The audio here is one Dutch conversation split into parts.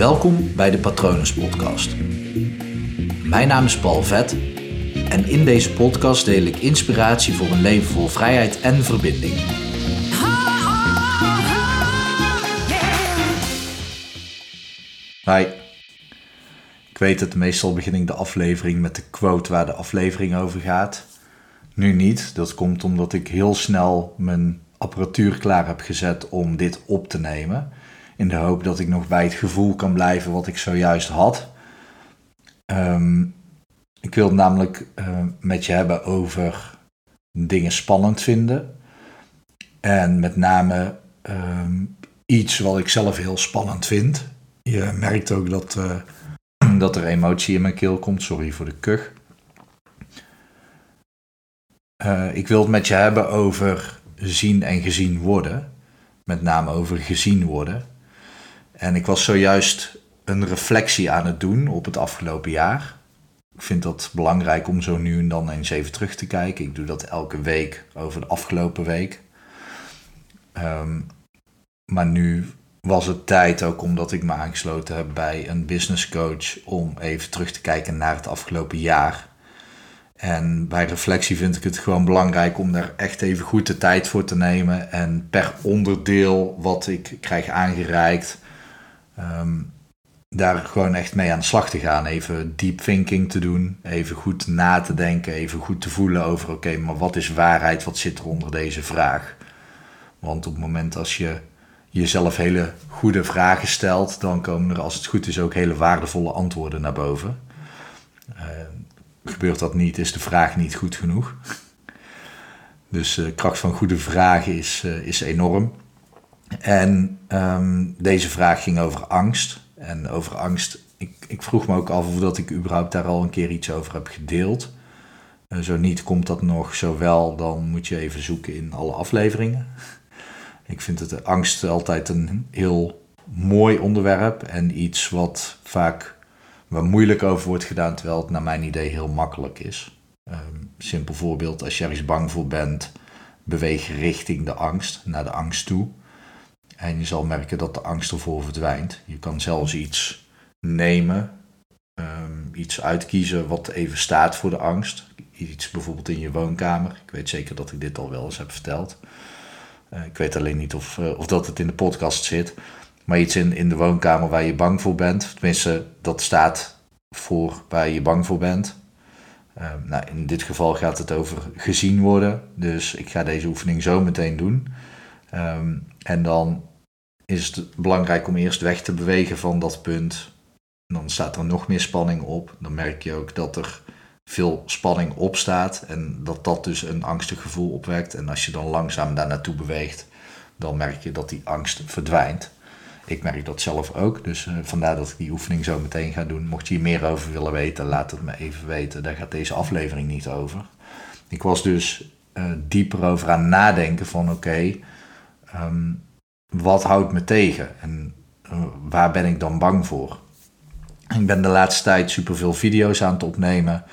Welkom bij de Patronus Podcast. Mijn naam is Paul Vet en in deze podcast deel ik inspiratie voor een leven vol vrijheid en verbinding. Hi. Ik weet het, meestal begin ik de aflevering met de quote waar de aflevering over gaat. Nu niet. Dat komt omdat ik heel snel mijn apparatuur klaar heb gezet om dit op te nemen. In de hoop dat ik nog bij het gevoel kan blijven wat ik zojuist had. Ehm, ik wil het namelijk uh, met je hebben over dingen spannend vinden. En met name ehm, iets wat ik zelf heel spannend vind. Je merkt ook dat, uh, dat er emotie in mijn keel komt. Sorry voor de kuch. Uh, ik wil het met je hebben over zien en gezien worden. Met name over gezien worden. En ik was zojuist een reflectie aan het doen op het afgelopen jaar. Ik vind dat belangrijk om zo nu en dan eens even terug te kijken. Ik doe dat elke week over de afgelopen week. Um, maar nu was het tijd ook omdat ik me aangesloten heb bij een business coach om even terug te kijken naar het afgelopen jaar. En bij reflectie vind ik het gewoon belangrijk om daar echt even goed de tijd voor te nemen. En per onderdeel wat ik krijg aangereikt, um, daar gewoon echt mee aan de slag te gaan. Even deep thinking te doen. Even goed na te denken. Even goed te voelen over: oké, maar wat is waarheid? Wat zit er onder deze vraag? Want op het moment als je jezelf hele goede vragen stelt, dan komen er als het goed is ook hele waardevolle antwoorden naar boven. Uh, gebeurt dat niet, is de vraag niet goed genoeg. Dus de kracht van goede vragen is, uh, is enorm. En um, deze vraag ging over angst. En over angst, ik, ik, vroeg me ook af of dat ik überhaupt daar al een keer iets over heb gedeeld. Uh, zo niet komt dat nog, zo wel, dan moet je even zoeken in alle afleveringen. Ik vind het angst altijd een heel mooi onderwerp en iets wat vaak waar moeilijk over wordt gedaan, terwijl het naar mijn idee heel makkelijk is. Um, simpel voorbeeld, als je ergens bang voor bent, beweeg richting de angst, naar de angst toe. En je zal merken dat de angst ervoor verdwijnt. Je kan zelfs iets nemen, um, iets uitkiezen wat even staat voor de angst. Iets bijvoorbeeld in je woonkamer. Ik weet zeker dat ik dit al wel eens heb verteld. Uh, ik weet alleen niet of, uh, of dat het in de podcast zit. Maar iets in, in de woonkamer waar je bang voor bent. Tenminste, dat staat voor waar je bang voor bent. Uh, nou, in dit geval gaat het over gezien worden. Dus ik ga deze oefening zo meteen doen. Um, en dan is het belangrijk om eerst weg te bewegen van dat punt. En dan staat er nog meer spanning op. Dan merk je ook dat er veel spanning op staat. En dat dat dus een angstig gevoel opwekt. En als je dan langzaam daar naartoe beweegt, dan merk je dat die angst verdwijnt. Ik merk dat zelf ook, dus uh, vandaar dat ik die oefening zo meteen ga doen. Mocht je hier meer over willen weten, laat het me even weten. Daar gaat deze aflevering niet over. Ik was dus uh, dieper over aan nadenken van oké, um, wat houdt me tegen en uh, waar ben ik dan bang voor? Ik ben de laatste tijd superveel video's aan het opnemen.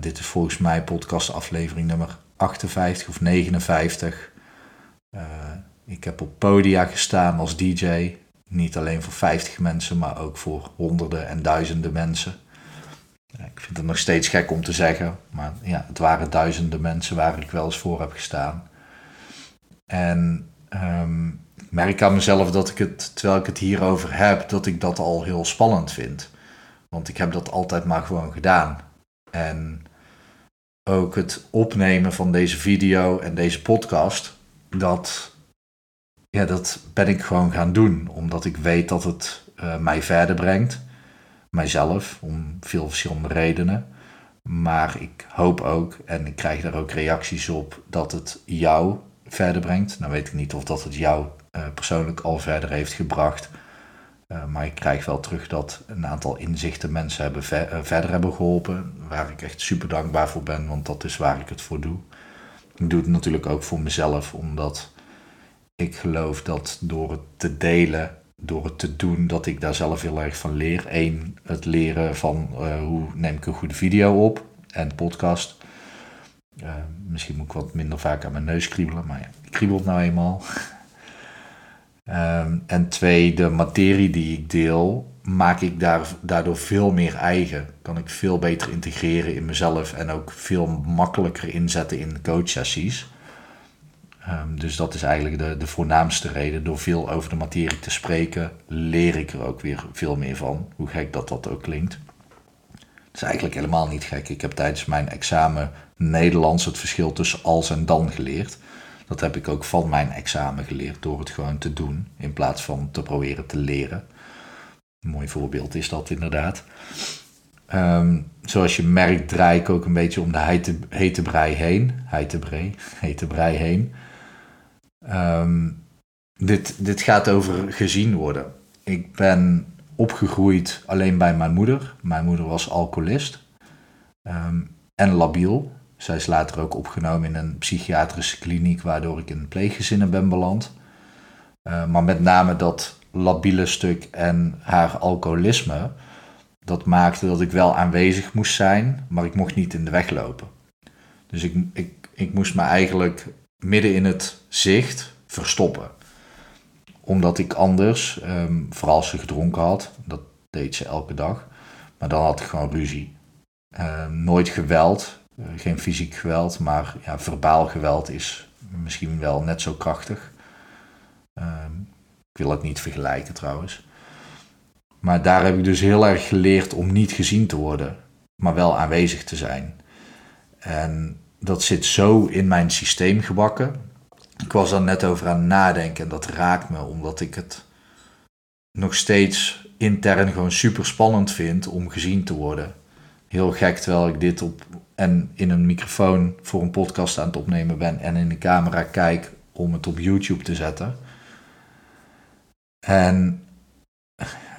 dit is volgens mij podcast aflevering nummer 58 of 59. Ik heb op podia gestaan als DJ. Niet alleen voor 50 mensen, maar ook voor honderden en duizenden mensen. Ik vind het nog steeds gek om te zeggen, maar ja, het waren duizenden mensen waar ik wel eens voor heb gestaan. En um, ik merk aan mezelf dat ik het, terwijl ik het hierover heb, dat ik dat al heel spannend vind. Want ik heb dat altijd maar gewoon gedaan. En ook het opnemen van deze video en deze podcast, dat ja, dat ben ik gewoon gaan doen. Omdat ik weet dat het uh, mij verder brengt. Mijzelf, om veel verschillende redenen. Maar ik hoop ook, en ik krijg daar ook reacties op, dat het jou verder brengt. Nou weet ik niet of dat het jou uh, persoonlijk al verder heeft gebracht. Uh, maar ik krijg wel terug dat een aantal inzichten mensen hebben ver, verder hebben geholpen. Waar ik echt super dankbaar voor ben, want dat is waar ik het voor doe. Ik doe het natuurlijk ook voor mezelf, omdat ik geloof dat door het te delen, door het te doen, dat ik daar zelf heel erg van leer. Eén, het leren van hoe neem ik een goede video op en podcast. Uh, misschien moet ik wat minder vaak aan mijn neus kriebelen, maar ja, ik kriebel het nou eenmaal. um, en twee, de materie die ik deel maak ik daar, daardoor veel meer eigen. Kan ik veel beter integreren in mezelf en ook veel makkelijker inzetten in coachsessies. Um, dus dat is eigenlijk de, de voornaamste reden. Door veel over de materie te spreken, leer ik er ook weer veel meer van. Hoe gek dat dat ook klinkt. Is eigenlijk helemaal niet gek. Ik heb tijdens mijn examen Nederlands het verschil tussen als en dan geleerd. Dat heb ik ook van mijn examen geleerd door het gewoon te doen in plaats van te proberen te leren. Een mooi voorbeeld is dat inderdaad. Um, zoals je merkt draai ik ook een beetje om de hete, brei heen. Hete brei, hete brei heen. Um, dit, dit gaat over gezien worden. Ik ben opgegroeid alleen bij mijn moeder. Mijn moeder was alcoholist um, en labiel. Zij is later ook opgenomen in een psychiatrische kliniek, waardoor ik in pleeggezinnen ben beland. Uh, maar met name dat labiele stuk en haar alcoholisme, dat maakte dat ik wel aanwezig moest zijn, maar ik mocht niet in de weg lopen. Dus ik, ik, ik moest me eigenlijk midden in het zicht verstoppen. Omdat ik anders, um, vooral als ze gedronken had, dat deed ze elke dag, maar dan had ik gewoon ruzie. Um, nooit geweld, uh, geen fysiek geweld, maar ja, verbaal geweld is misschien wel net zo krachtig. Um, ik wil het niet vergelijken trouwens. Maar daar heb ik dus heel erg geleerd om niet gezien te worden, maar wel aanwezig te zijn. En dat zit zo in mijn systeem gebakken. Ik was er net over aan nadenken en dat raakt me, omdat ik het nog steeds intern gewoon super spannend vind om gezien te worden. Heel gek terwijl ik dit op en in een microfoon voor een podcast aan het opnemen ben en in de camera kijk om het op YouTube te zetten. En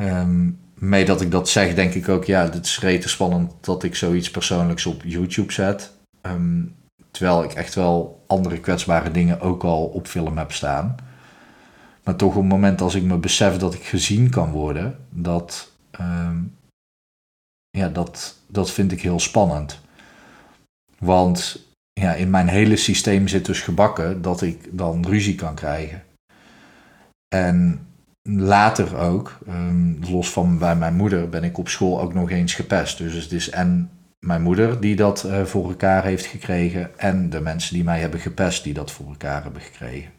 um, mee dat ik dat zeg, denk ik ook, ja, het is rete spannend dat ik zoiets persoonlijks op YouTube zet. Um, terwijl ik echt wel andere kwetsbare dingen ook al op film heb staan. Maar toch op het moment als ik me besef dat ik gezien kan worden, dat, um, ja, dat, dat vind ik heel spannend. Want ja, in mijn hele systeem zit dus gebakken dat ik dan ruzie kan krijgen. En later ook, um, los van bij mijn moeder, ben ik op school ook nog eens gepest. Dus het is en mijn moeder die dat uh, voor elkaar heeft gekregen en de mensen die mij hebben gepest die dat voor elkaar hebben gekregen.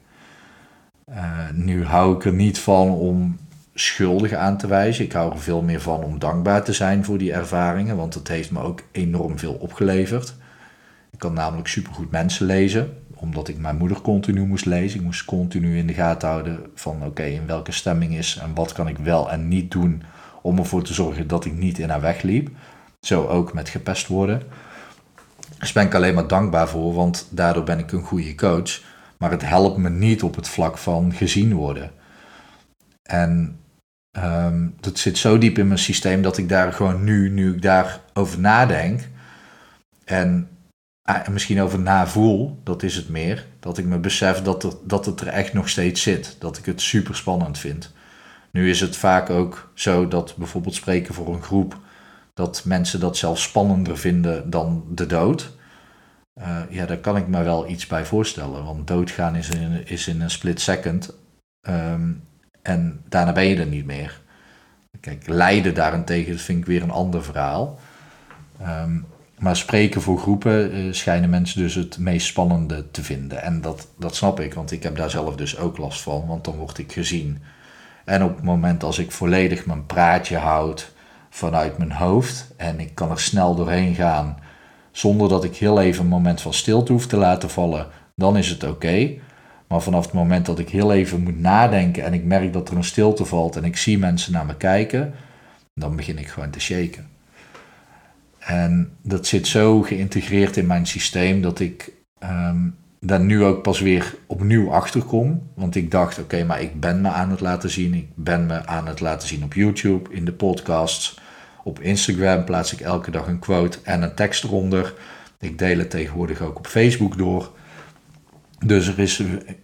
Uh, nu hou ik er niet van om schuldig aan te wijzen. Ik hou er veel meer van om dankbaar te zijn voor die ervaringen, want het heeft me ook enorm veel opgeleverd. Ik kan namelijk supergoed mensen lezen omdat ik mijn moeder continu moest lezen. Ik moest continu in de gaten houden van oké, in welke stemming is en wat kan ik wel en niet doen om ervoor te zorgen dat ik niet in haar weg liep. Zo ook met gepest worden. Dus ben ik alleen maar dankbaar voor, want daardoor ben ik een goede coach. Maar het helpt me niet op het vlak van gezien worden. En um, dat zit zo diep in mijn systeem dat ik daar gewoon nu, nu ik daarover nadenk en Ah, misschien over navoel, dat is het meer. Dat ik me besef dat, dat het er echt nog steeds zit. Dat ik het super spannend vind. Nu is het vaak ook zo dat bijvoorbeeld spreken voor een groep, dat mensen dat zelfs spannender vinden dan de dood. Uh, ja, daar kan ik me wel iets bij voorstellen. Want doodgaan is in, is in een split second. Um, en daarna ben je er niet meer. Kijk, lijden daarentegen, dat vind ik weer een ander verhaal. Um, maar spreken voor groepen uh, schijnen mensen dus het meest spannende te vinden. En dat, dat snap ik, want ik heb daar zelf dus ook last van, want dan word ik gezien. En op het moment als ik volledig mijn praatje houd vanuit mijn hoofd en ik kan er snel doorheen gaan zonder dat ik heel even een moment van stilte hoef te laten vallen, dan is het oké. Maar vanaf het moment dat ik heel even moet nadenken en ik merk dat er een stilte valt en ik zie mensen naar me kijken, dan begin ik gewoon te shaken. En dat zit zo geïntegreerd in mijn systeem dat ik um, daar nu ook pas weer opnieuw achter kom. Want ik dacht, oké, maar ik ben me aan het laten zien. Ik ben me aan het laten zien op YouTube, in de podcasts. Op Instagram plaats ik elke dag een quote en een tekst eronder. Ik deel het tegenwoordig ook op Facebook door. Dus er is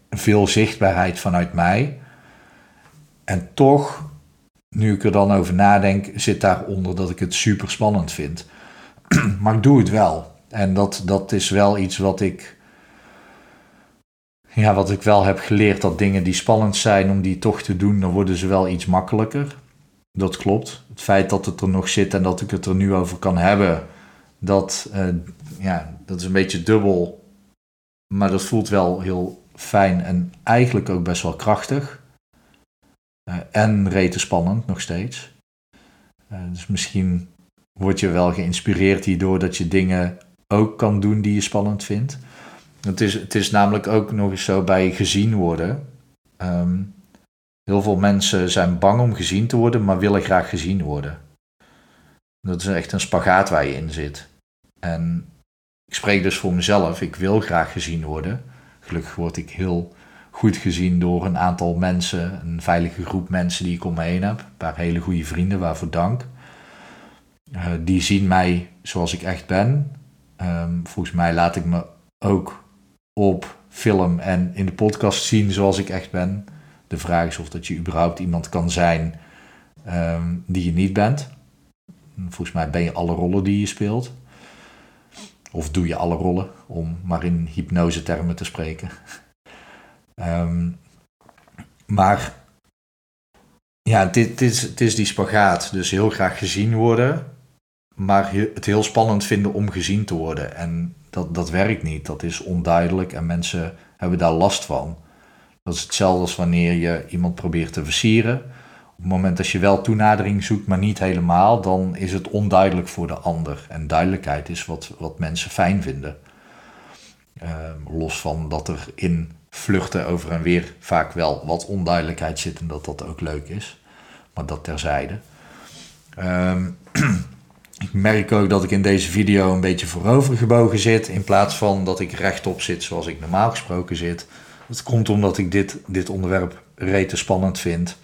veel zichtbaarheid vanuit mij. En toch, nu ik er dan over nadenk, zit daaronder dat ik het super spannend vind. maar ik doe het wel. En dat, dat is wel iets wat ik, ja, wat ik wel heb geleerd. Dat dingen die spannend zijn om die toch te doen, dan worden ze wel iets makkelijker. dat klopt. Het feit dat het er nog zit en dat ik het er nu over kan hebben, dat, uh, ja, dat is een beetje dubbel. Maar dat voelt wel heel fijn en eigenlijk ook best wel krachtig. Uh, en rete spannend nog steeds. Uh, dus misschien word je wel geïnspireerd hierdoor dat je dingen ook kan doen die je spannend vindt. Het is, het is namelijk ook nog eens zo bij gezien worden. Um, heel veel mensen zijn bang om gezien te worden, maar willen graag gezien worden. Dat is echt een spagaat waar je in zit. En ik spreek dus voor mezelf. Ik wil graag gezien worden. Gelukkig word ik heel goed gezien door een aantal mensen, een veilige groep mensen die ik om me heen heb. Een paar hele goede vrienden, waarvoor dank. Uh, die zien mij zoals ik echt ben. Um, volgens mij laat ik me ook op film en in de podcast zien zoals ik echt ben. De vraag is of dat je überhaupt iemand kan zijn um, die je niet bent. Volgens mij ben je alle rollen die je speelt. Of doe je alle rollen, om maar in hypnose termen te spreken. um, maar ja, het is die spagaat. Dus heel graag gezien worden, maar het heel spannend vinden om gezien te worden. En dat, dat werkt niet. Dat is onduidelijk en mensen hebben daar last van. Dat is hetzelfde als wanneer je iemand probeert te versieren. Op het moment dat je wel toenadering zoekt, maar niet helemaal, dan is het onduidelijk voor de ander. En duidelijkheid is wat, wat mensen fijn vinden. Uh, los van dat er in vluchten over en weer vaak wel wat onduidelijkheid zit en dat dat ook leuk is. Maar dat terzijde. Um, Ik merk ook dat ik in deze video een beetje voorover gebogen zit, in plaats van dat ik rechtop zit zoals ik normaal gesproken zit. Dat komt omdat ik dit, dit onderwerp rete spannend vind.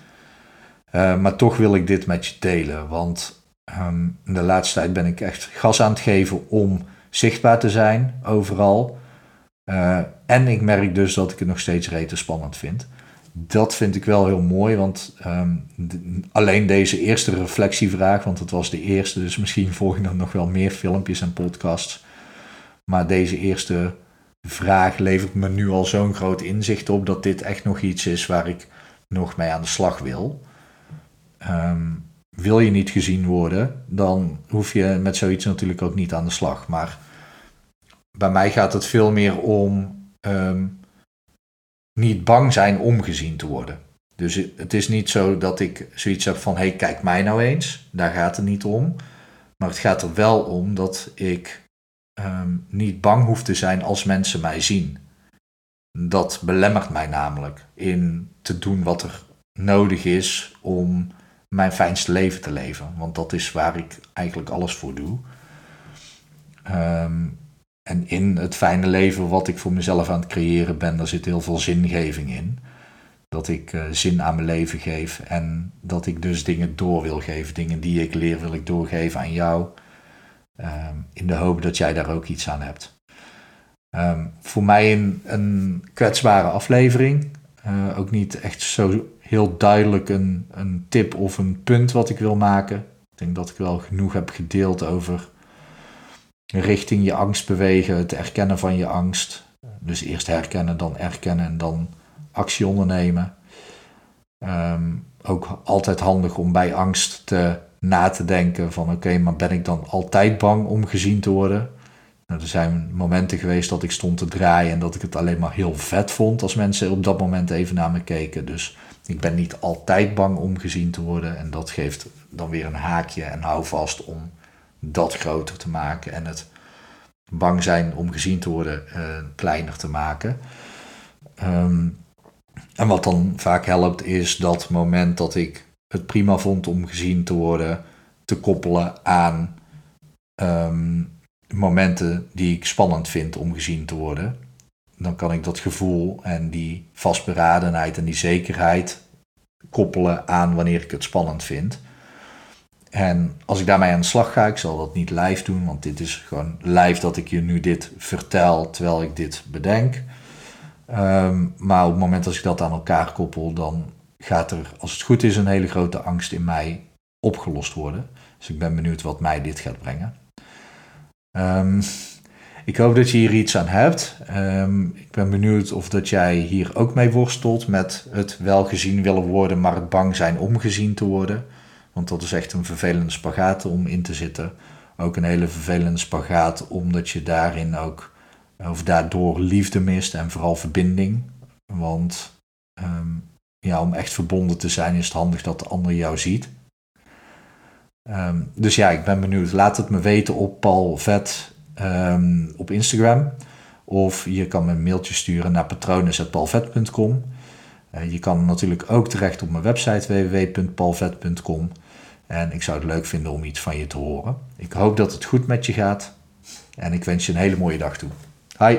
Uh, maar toch wil ik dit met je delen, want in de laatste tijd ben ik echt gas aan het geven om zichtbaar te zijn overal. Uh, en ik merk dus dat ik het nog steeds rete spannend vind dat vind ik wel heel mooi, want um, alleen deze eerste reflectievraag, want het was de eerste, dus misschien volgen er nog wel meer filmpjes en podcasts. Maar deze eerste vraag levert me nu al zo'n groot inzicht op dat dit echt nog iets is waar ik nog mee aan de slag wil. Um, wil je niet gezien worden, dan hoef je met zoiets natuurlijk ook niet aan de slag. Maar bij mij gaat het veel meer om. Um, niet bang zijn om gezien te worden. Dus het is niet zo dat ik zoiets heb van: hé, hey, kijk mij nou eens. Daar gaat het niet om. Maar het gaat er wel om dat ik um, niet bang hoef te zijn als mensen mij zien. Dat belemmert mij namelijk in te doen wat er nodig is om mijn fijnste leven te leven. Want dat is waar ik eigenlijk alles voor doe. Um, en in het fijne leven wat ik voor mezelf aan het creëren ben, daar zit heel veel zingeving in. Dat ik uh, zin aan mijn leven geef en dat ik dus dingen door wil geven. Dingen die ik leer wil ik doorgeven aan jou. Um, in de hoop dat jij daar ook iets aan hebt. Um, voor mij een, kwetsbare aflevering. Uh, ook niet echt zo heel duidelijk een, een tip of een punt wat ik wil maken. Ik denk dat ik wel genoeg heb gedeeld over richting je angst bewegen, het erkennen van je angst. Dus eerst herkennen, dan erkennen en dan actie ondernemen. Um, ook altijd handig om bij angst te, na te denken van oké, maar ben ik dan altijd bang om gezien te worden? Nou, er zijn momenten geweest dat ik stond te draaien en dat ik het alleen maar heel vet vond als mensen op dat moment even naar me keken. Dus ik ben niet altijd bang om gezien te worden en dat geeft dan weer een haakje en hou vast om dat groter te maken en het bang zijn om gezien te worden uh, kleiner te maken. Um, en wat dan vaak helpt is dat moment dat ik het prima vond om gezien te worden, te koppelen aan um, momenten die ik spannend vind om gezien te worden. Dan kan ik dat gevoel en die vastberadenheid en die zekerheid koppelen aan wanneer ik het spannend vind. En als ik daarmee aan de slag ga, ik zal dat niet live doen, want dit is gewoon live dat ik je nu dit vertel terwijl ik dit bedenk. Um, maar op het moment dat ik dat aan elkaar koppel, dan gaat er, als het goed is, een hele grote angst in mij opgelost worden. Dus ik ben benieuwd wat mij dit gaat brengen. Um, ik hoop dat je hier iets aan hebt. Um, ik ben benieuwd of dat jij hier ook mee worstelt met het wel gezien willen worden, maar het bang zijn om gezien te worden. Want dat is echt een vervelende spagaat om in te zitten. Ook een hele vervelende spagaat, omdat je daarin ook, of daardoor liefde mist en vooral verbinding. Want ehm, ja, om echt verbonden te zijn is het handig dat de ander jou ziet. Ehm, dus ja, ik ben benieuwd. Laat het me weten op Paul Vet ehm, op Instagram. Of je kan me een mailtje sturen naar patronen.paulvet.com. Uh, je kan natuurlijk ook terecht op mijn website www.paulvet.com. En ik zou het leuk vinden om iets van je te horen. Ik hoop dat het goed met je gaat. En ik wens je een hele mooie dag toe. Hi!